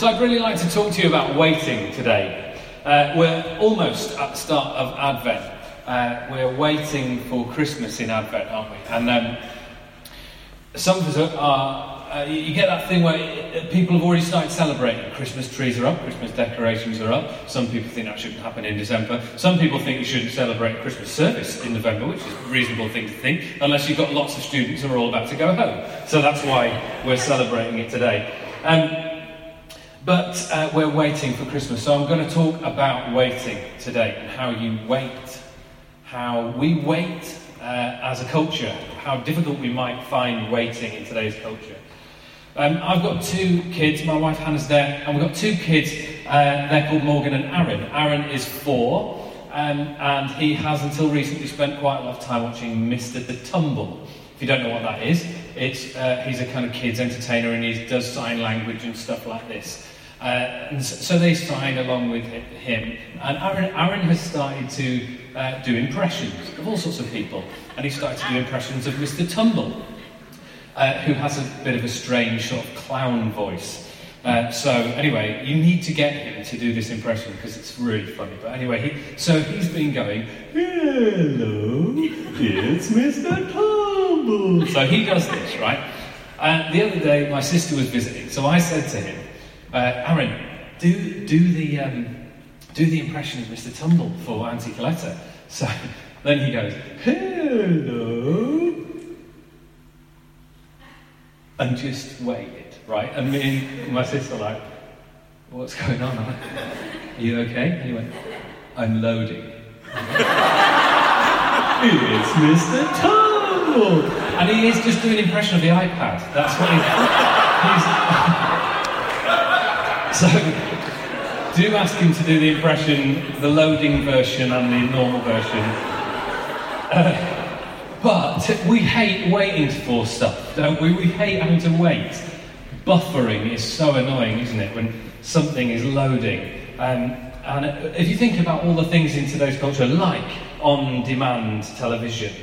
So I'd really like to talk to you about waiting today. Uh, we're almost at the start of Advent. Uh, we're waiting for Christmas in Advent, aren't we? And um, some of us are, uh, you get that thing where people have already started celebrating. Christmas trees are up, Christmas decorations are up. Some people think that shouldn't happen in December. Some people think you shouldn't celebrate Christmas service in November, which is a reasonable thing to think, unless you've got lots of students who are all about to go home. So that's why we're celebrating it today. Um, but uh, we're waiting for Christmas, so I'm going to talk about waiting today and how you wait, how we wait uh, as a culture, how difficult we might find waiting in today's culture. Um, I've got two kids, my wife Hannah's there, and we've got two kids, uh, they're called Morgan and Aaron. Aaron is four, um, and he has until recently spent quite a lot of time watching Mr. The Tumble. If you don't know what that is, it's, uh, he's a kind of kids entertainer and he does sign language and stuff like this. Uh, and so they sign along with him. And Aaron, Aaron has started to uh, do impressions of all sorts of people. And he started to do impressions of Mr. Tumble, uh, who has a bit of a strange sort of clown voice. Uh, so anyway, you need to get him to do this impression because it's really funny. But anyway, he, so he's been going, "Hello, it's Mr. Tumble." So he does this, right? And the other day, my sister was visiting, so I said to him, uh, Aaron, do, do, the, um, do the impression of Mr. Tumble for Auntie Coletta. So then he goes, hello. And just waited, right? And me and my sister like, what's going on? Are you okay? And he went, I'm loading. it's Mr. Tumble. And he is just doing an impression of the iPad. That's what he's... he's so, do ask him to do the impression, the loading version and the normal version. Uh, but we hate waiting for stuff, don't we? We hate having to wait. Buffering is so annoying, isn't it, when something is loading? Um, and if you think about all the things in today's culture, like on demand television,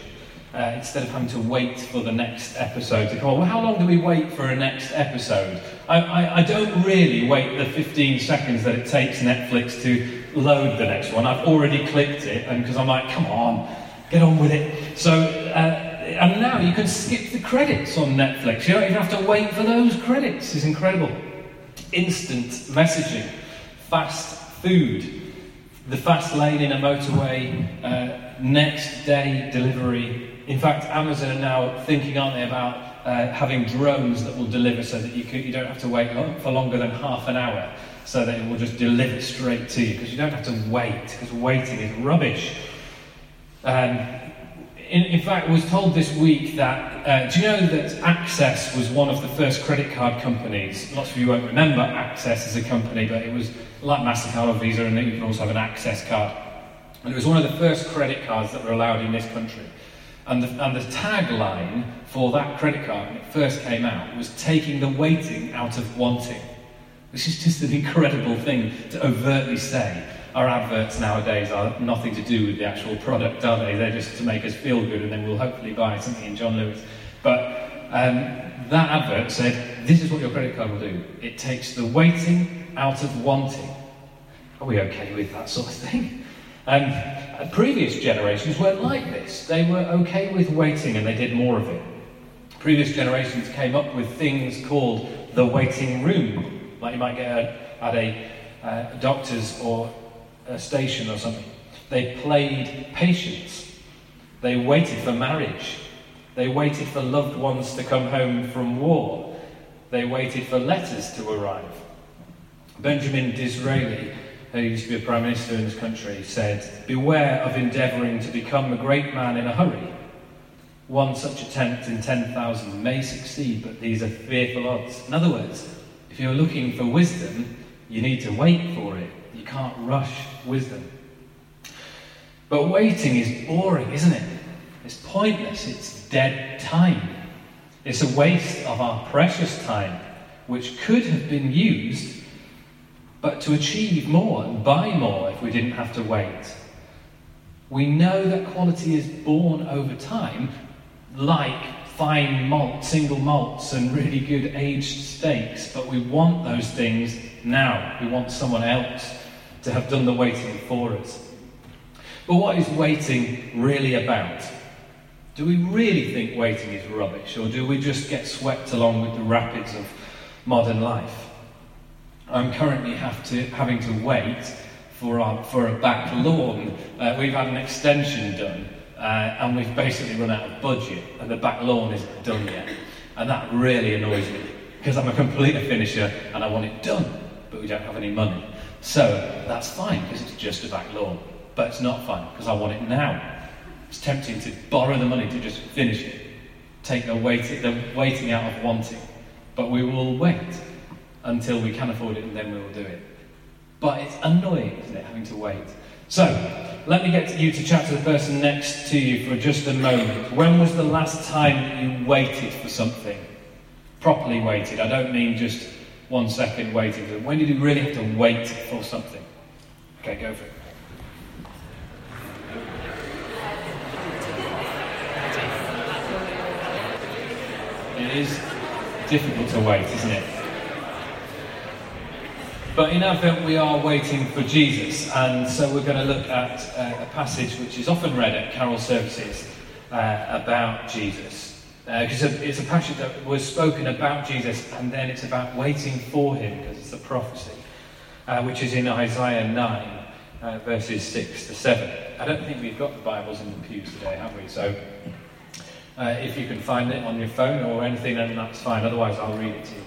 uh, instead of having to wait for the next episode to come on. Well, how long do we wait for a next episode? I, I, I don't really wait the 15 seconds that it takes Netflix to load the next one. I've already clicked it, and because I'm like, come on, get on with it. So, uh, and now you can skip the credits on Netflix. You don't even have to wait for those credits. It's incredible. Instant messaging, fast food, the fast lane in a motorway, uh, next day delivery, in fact, Amazon are now thinking, aren't they, about uh, having drones that will deliver so that you, can, you don't have to wait for longer than half an hour, so that it will just deliver straight to you, because you don't have to wait, because waiting is rubbish. Um, in, in, fact, I was told this week that, uh, do you know that Access was one of the first credit card companies? Lots of you won't remember Access as a company, but it was like MasterCard or Visa, and you can also have an Access card. And it was one of the first credit cards that were allowed in this country. And the, and the tagline for that credit card when it first came out was taking the waiting out of wanting, which is just an incredible thing to overtly say. Our adverts nowadays are nothing to do with the actual product, are they? They're just to make us feel good and then we'll hopefully buy something in John Lewis. But um, that advert said, this is what your credit card will do. It takes the waiting out of wanting. Are we okay with that sort of thing? Previous generations weren't like this. They were okay with waiting and they did more of it. Previous generations came up with things called the waiting room, like you might get at a uh, doctor's or a station or something. They played patience. They waited for marriage. They waited for loved ones to come home from war. They waited for letters to arrive. Benjamin Disraeli who used to be a prime minister in this country, said, Beware of endeavouring to become a great man in a hurry. One such attempt in 10,000 may succeed, but these are fearful odds. In other words, if you're looking for wisdom, you need to wait for it. You can't rush wisdom. But waiting is boring, isn't it? It's pointless. It's dead time. It's a waste of our precious time, which could have been used but to achieve more and buy more if we didn't have to wait. We know that quality is born over time, like fine malt, single malts, and really good aged steaks, but we want those things now. We want someone else to have done the waiting for us. But what is waiting really about? Do we really think waiting is rubbish, or do we just get swept along with the rapids of modern life? I'm currently to, having to wait for, our, for a back lawn. Uh, we've had an extension done, uh, and we've basically run out of budget, and the back lawn isn't done yet. And that really annoys me, because I'm a completer finisher and I want it done, but we don't have any money. So that's fine, because it's just a back lawn. But it's not fine, because I want it now. It's tempting to borrow the money to just finish it, take the, wait, the waiting out of wanting. But we will wait until we can afford it and then we will do it. But it's annoying, isn't it, having to wait? So, let me get you to chat to the person next to you for just a moment. When was the last time you waited for something? Properly waited. I don't mean just one second waiting. But when did you really have to wait for something? Okay, go for it. It is difficult to wait, isn't it? But in Advent, we are waiting for Jesus, and so we're going to look at uh, a passage which is often read at carol services uh, about Jesus. Because uh, it's a passage that was spoken about Jesus, and then it's about waiting for him, because it's a prophecy, uh, which is in Isaiah 9, uh, verses 6 to 7. I don't think we've got the Bibles in the pews today, have we? So uh, if you can find it on your phone or anything, then that's fine. Otherwise, I'll read it to you.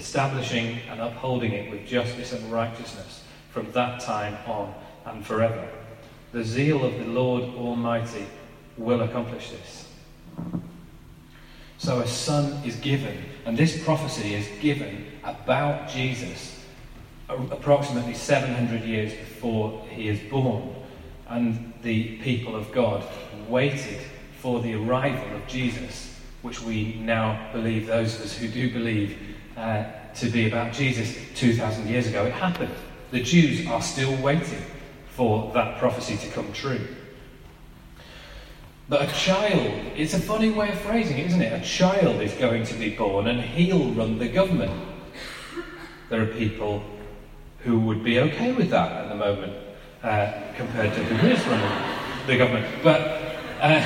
establishing and upholding it with justice and righteousness from that time on and forever. The zeal of the Lord Almighty will accomplish this. So a son is given, and this prophecy is given about Jesus approximately 700 years before he is born. And the people of God waited for the arrival of Jesus, which we now believe, those of us who do believe, uh, to be about Jesus 2,000 years ago. It happened. The Jews are still waiting for that prophecy to come true. But a child, it's a funny way of phrasing it, isn't it? A child is going to be born and he'll run the government. There are people who would be okay with that at the moment uh, compared to who is running the government. But uh,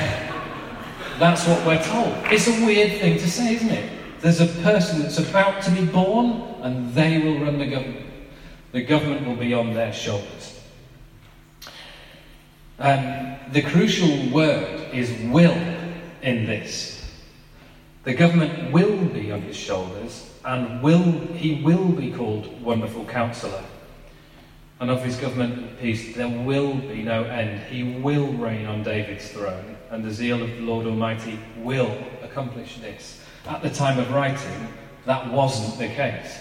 that's what we're told. It's a weird thing to say, isn't it? There's a person that's about to be born, and they will run the government. The government will be on their shoulders. Um, the crucial word is will in this. The government will be on his shoulders, and will he will be called Wonderful Counselor. And of his government and peace there will be no end. He will reign on David's throne and the zeal of the Lord Almighty will accomplish this. At the time of writing, that wasn't the case.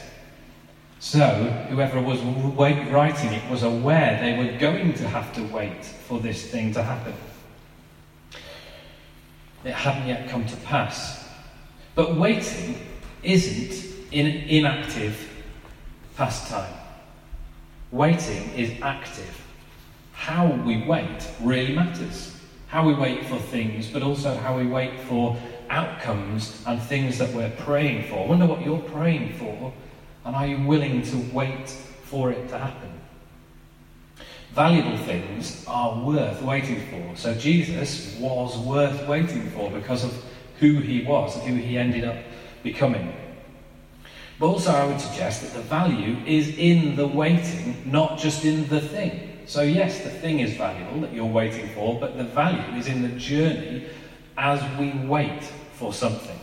So, whoever was writing it was aware they were going to have to wait for this thing to happen. It hadn't yet come to pass. But waiting isn't an inactive pastime. Waiting is active. How we wait really matters how we wait for things, but also how we wait for outcomes and things that we're praying for. I wonder what you're praying for, and are you willing to wait for it to happen? Valuable things are worth waiting for. So Jesus was worth waiting for because of who he was and who he ended up becoming. But also, I would suggest that the value is in the waiting, not just in the thing. So, yes, the thing is valuable that you're waiting for, but the value is in the journey as we wait for something.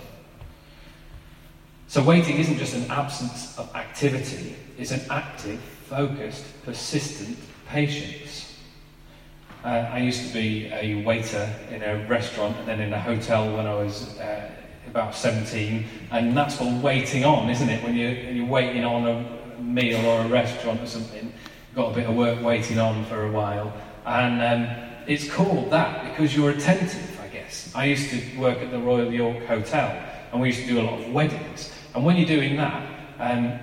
So, waiting isn't just an absence of activity, it's an active, focused, persistent patience. Uh, I used to be a waiter in a restaurant and then in a hotel when I was uh, about 17, and that's what waiting on, isn't it? When you're, you're waiting on a meal or a restaurant or something got a bit of work waiting on for a while, and um, it's called that because you're attentive, I. Used to work at the Royal York Hotel, and we used to do a lot of weddings. And when you're doing that, um,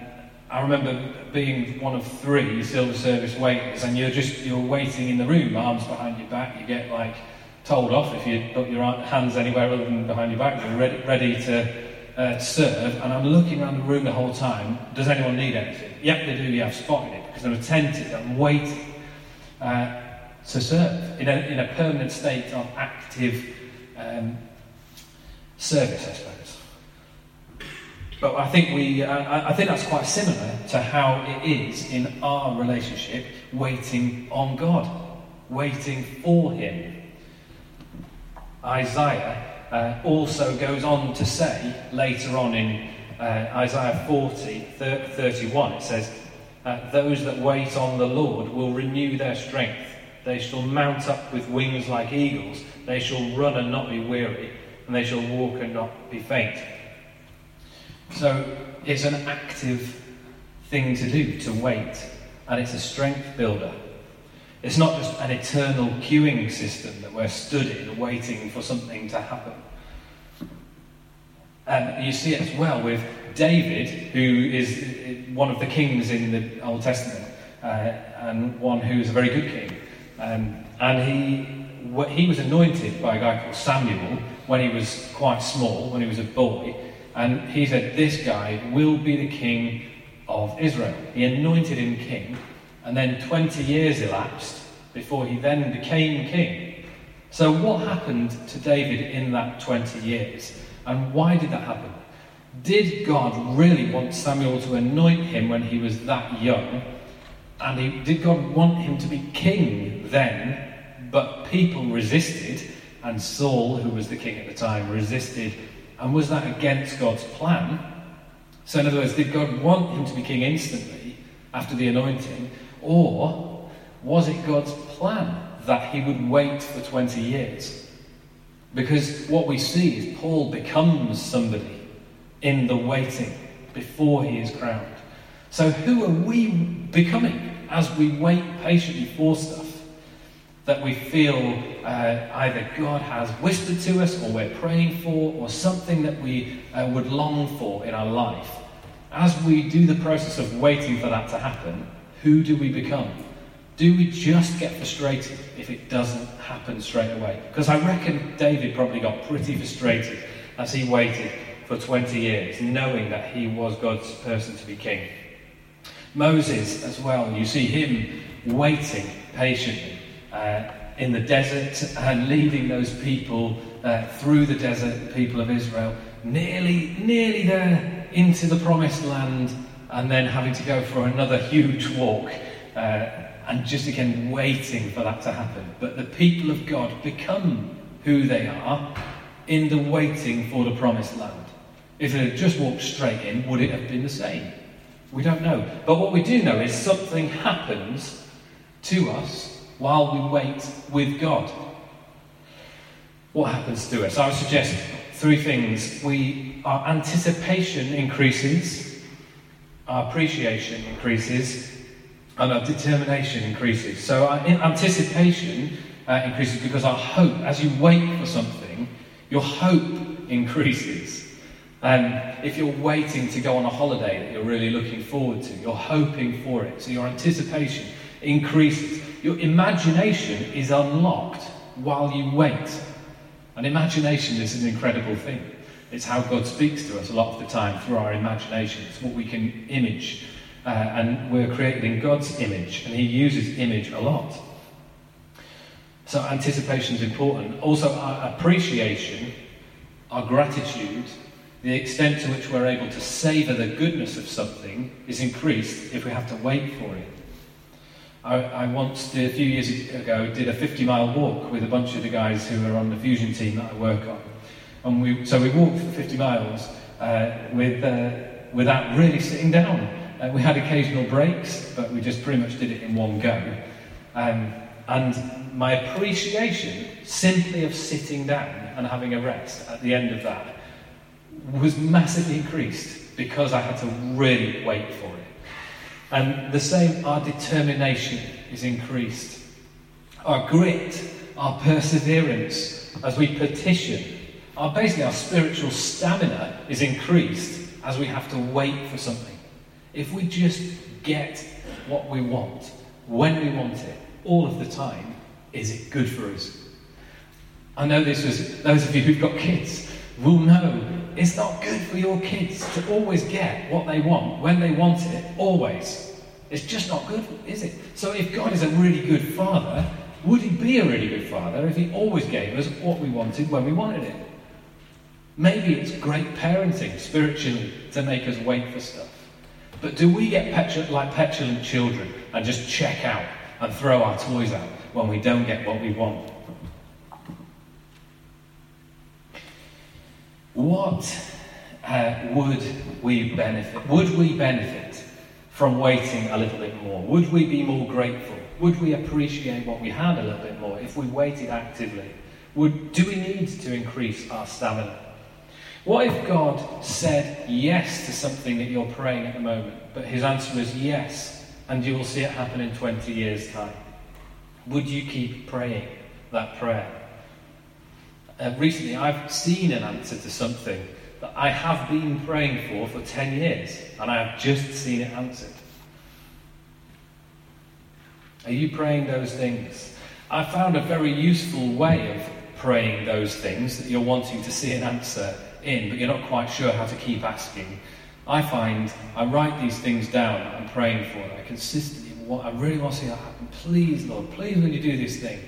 I remember being one of three silver service waiters, and you're just you're waiting in the room, arms behind your back. You get like told off if you put your hands anywhere other than behind your back. You're ready, ready to uh, serve, and I'm looking around the room the whole time. Does anyone need anything? Yep, they do. Yeah, I've spotted it because I'm attentive. I'm waiting uh, to serve in a, in a permanent state of active um, service, I suppose. But I think we, uh, I think that's quite similar to how it is in our relationship, waiting on God, waiting for Him. Isaiah uh, also goes on to say later on in uh, Isaiah 40, 31, it says, uh, Those that wait on the Lord will renew their strength. They shall mount up with wings like eagles. They shall run and not be weary, and they shall walk and not be faint. So it's an active thing to do, to wait, and it's a strength builder. It's not just an eternal queuing system that we're stood in waiting for something to happen. And you see it as well with David, who is one of the kings in the Old Testament, uh, and one who is a very good king. Um, and he, he was anointed by a guy called Samuel when he was quite small, when he was a boy. And he said, This guy will be the king of Israel. He anointed him king, and then 20 years elapsed before he then became king. So, what happened to David in that 20 years? And why did that happen? Did God really want Samuel to anoint him when he was that young? And he, did God want him to be king then? But people resisted, and Saul, who was the king at the time, resisted and was that against God's plan? So, in other words, did God want him to be king instantly after the anointing? Or was it God's plan that he would wait for 20 years? Because what we see is Paul becomes somebody in the waiting before he is crowned. So, who are we becoming as we wait patiently for stuff? that we feel uh, either God has whispered to us or we're praying for or something that we uh, would long for in our life. As we do the process of waiting for that to happen, who do we become? Do we just get frustrated if it doesn't happen straight away? Because I reckon David probably got pretty frustrated as he waited for 20 years, knowing that he was God's person to be king. Moses, as well, you see him waiting patiently uh, in the desert and leading those people uh, through the desert, the people of Israel, nearly, nearly there into the promised land, and then having to go for another huge walk. Uh, and just again waiting for that to happen. But the people of God become who they are in the waiting for the promised land. If they had just walked straight in, would it have been the same? We don't know. But what we do know is something happens to us while we wait with God. What happens to us? I would suggest three things. We, our anticipation increases, our appreciation increases, and our determination increases. So our anticipation uh, increases because our hope, as you wait for something, your hope increases. And if you're waiting to go on a holiday that you're really looking forward to, you're hoping for it. So your anticipation increases. Your imagination is unlocked while you wait. And imagination is an incredible thing. It's how God speaks to us a lot of the time through our imagination. It's what we can image. Uh, and we're created in God's image, and He uses image a lot. So anticipation is important. Also, our appreciation, our gratitude, the extent to which we're able to savour the goodness of something is increased if we have to wait for it. I, I once, did, a few years ago, did a 50 mile walk with a bunch of the guys who are on the fusion team that I work on. And we, so we walked for 50 miles uh, with, uh, without really sitting down. Uh, we had occasional breaks, but we just pretty much did it in one go. Um, and my appreciation simply of sitting down and having a rest at the end of that was massively increased because I had to really wait for it. And the same, our determination is increased. Our grit, our perseverance as we petition, our basically our spiritual stamina is increased as we have to wait for something. If we just get what we want, when we want it, all of the time, is it good for us? I know this was, those of you who've got kids will know it's not good for your kids to always get what they want when they want it, always. It's just not good, is it? So if God is a really good father, would he be a really good father if he always gave us what we wanted when we wanted it? Maybe it's great parenting spiritually to make us wait for stuff. But do we get petulant, like petulant children and just check out and throw our toys out when we don't get what we want? What uh, would we benefit? Would we benefit from waiting a little bit more? Would we be more grateful? Would we appreciate what we had a little bit more if we waited actively? Would, do we need to increase our stamina? What if God said yes to something that you're praying at the moment, but his answer is yes, and you will see it happen in 20 years' time? Would you keep praying that prayer? Uh, recently, I've seen an answer to something that I have been praying for for 10 years, and I have just seen it answered. Are you praying those things? I found a very useful way of praying those things that you're wanting to see an answer in, but you're not quite sure how to keep asking. I find I write these things down I'm praying for, I consistently want, I really want to see that happen. Please, Lord, please, when you do this thing,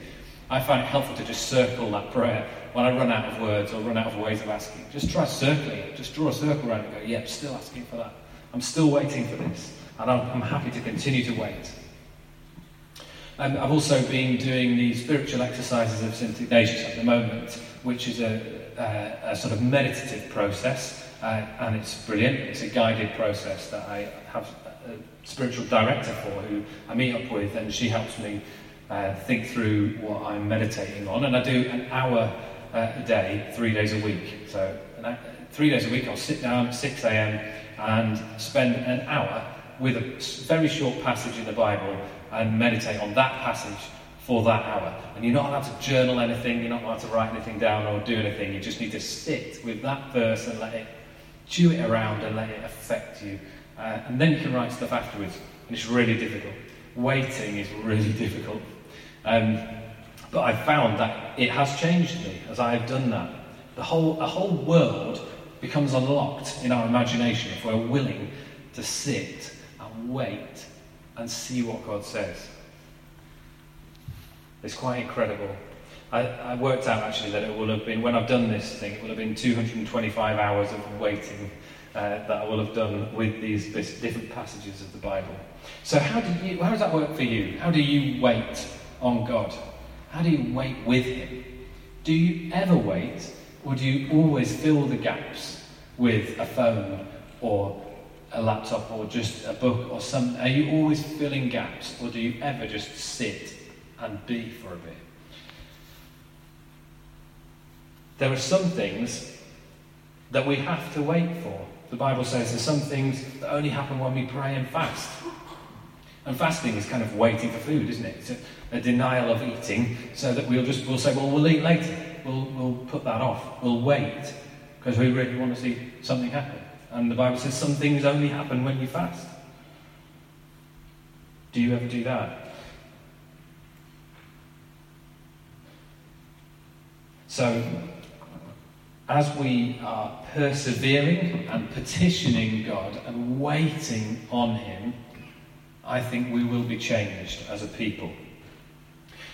I find it helpful to just circle that prayer when I run out of words or run out of ways of asking. Just try circling it. Just draw a circle around it and go, yep, still asking for that. I'm still waiting for this. And I'm, I'm happy to continue to wait. And I've also been doing the spiritual exercises of St. Ignatius at the moment, which is a, a, a sort of meditative process. Uh, and it's brilliant. It's a guided process that I have a spiritual director for who I meet up with, and she helps me uh, think through what I'm meditating on. And I do an hour uh, a day, three days a week. So, an, three days a week, I'll sit down at 6 a.m. and spend an hour with a very short passage in the Bible and meditate on that passage for that hour. And you're not allowed to journal anything, you're not allowed to write anything down or do anything. You just need to sit with that verse and let it chew it around and let it affect you. Uh, and then you can write stuff afterwards. And it's really difficult. Waiting is really difficult. Um, but I've found that it has changed me as I have done that. The whole, a whole world becomes unlocked in our imagination if we're willing to sit and wait and see what God says. It's quite incredible. I, I, worked out actually that it will have been, when I've done this thing, it will have been 225 hours of waiting uh, that I will have done with these different passages of the Bible. So, how, do you, how does that work for you? How do you wait on God? How do you wait with Him? Do you ever wait, or do you always fill the gaps with a phone or a laptop or just a book or some? Are you always filling gaps, or do you ever just sit and be for a bit? There are some things that we have to wait for. The Bible says there's some things that only happen when we pray and fast. And fasting is kind of waiting for food, isn't it? It's a, a denial of eating so that we'll just we'll say, well, we'll eat later. We'll, we'll put that off. We'll wait because we really want to see something happen. And the Bible says some things only happen when you fast. Do you ever do that? So, as we are persevering and petitioning God and waiting on Him, I think we will be changed as a people.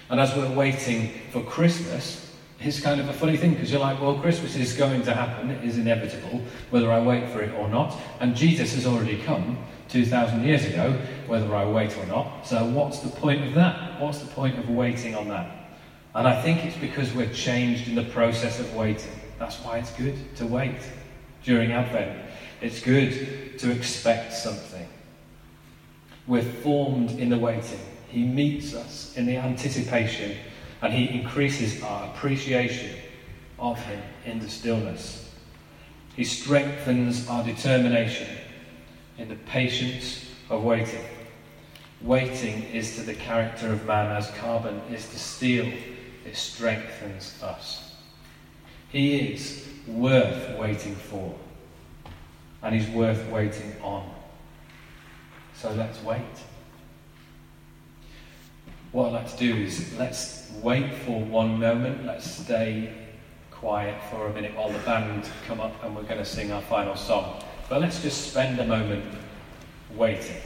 And as we're waiting for Christmas, it's kind of a funny thing because you're like, well, Christmas is going to happen, it is inevitable, whether I wait for it or not. And Jesus has already come 2,000 years ago, whether I wait or not. So, what's the point of that? What's the point of waiting on that? And I think it's because we're changed in the process of waiting. That's why it's good to wait during Advent. It's good to expect something. We're formed in the waiting. He meets us in the anticipation and he increases our appreciation of him in the stillness. He strengthens our determination in the patience of waiting. Waiting is to the character of man as carbon is to steel, it strengthens us. He is worth waiting for, and he's worth waiting on. So let's wait. What I'd like to do is let's wait for one moment, let's stay quiet for a minute while the band come up and we're going to sing our final song. But let's just spend a moment waiting.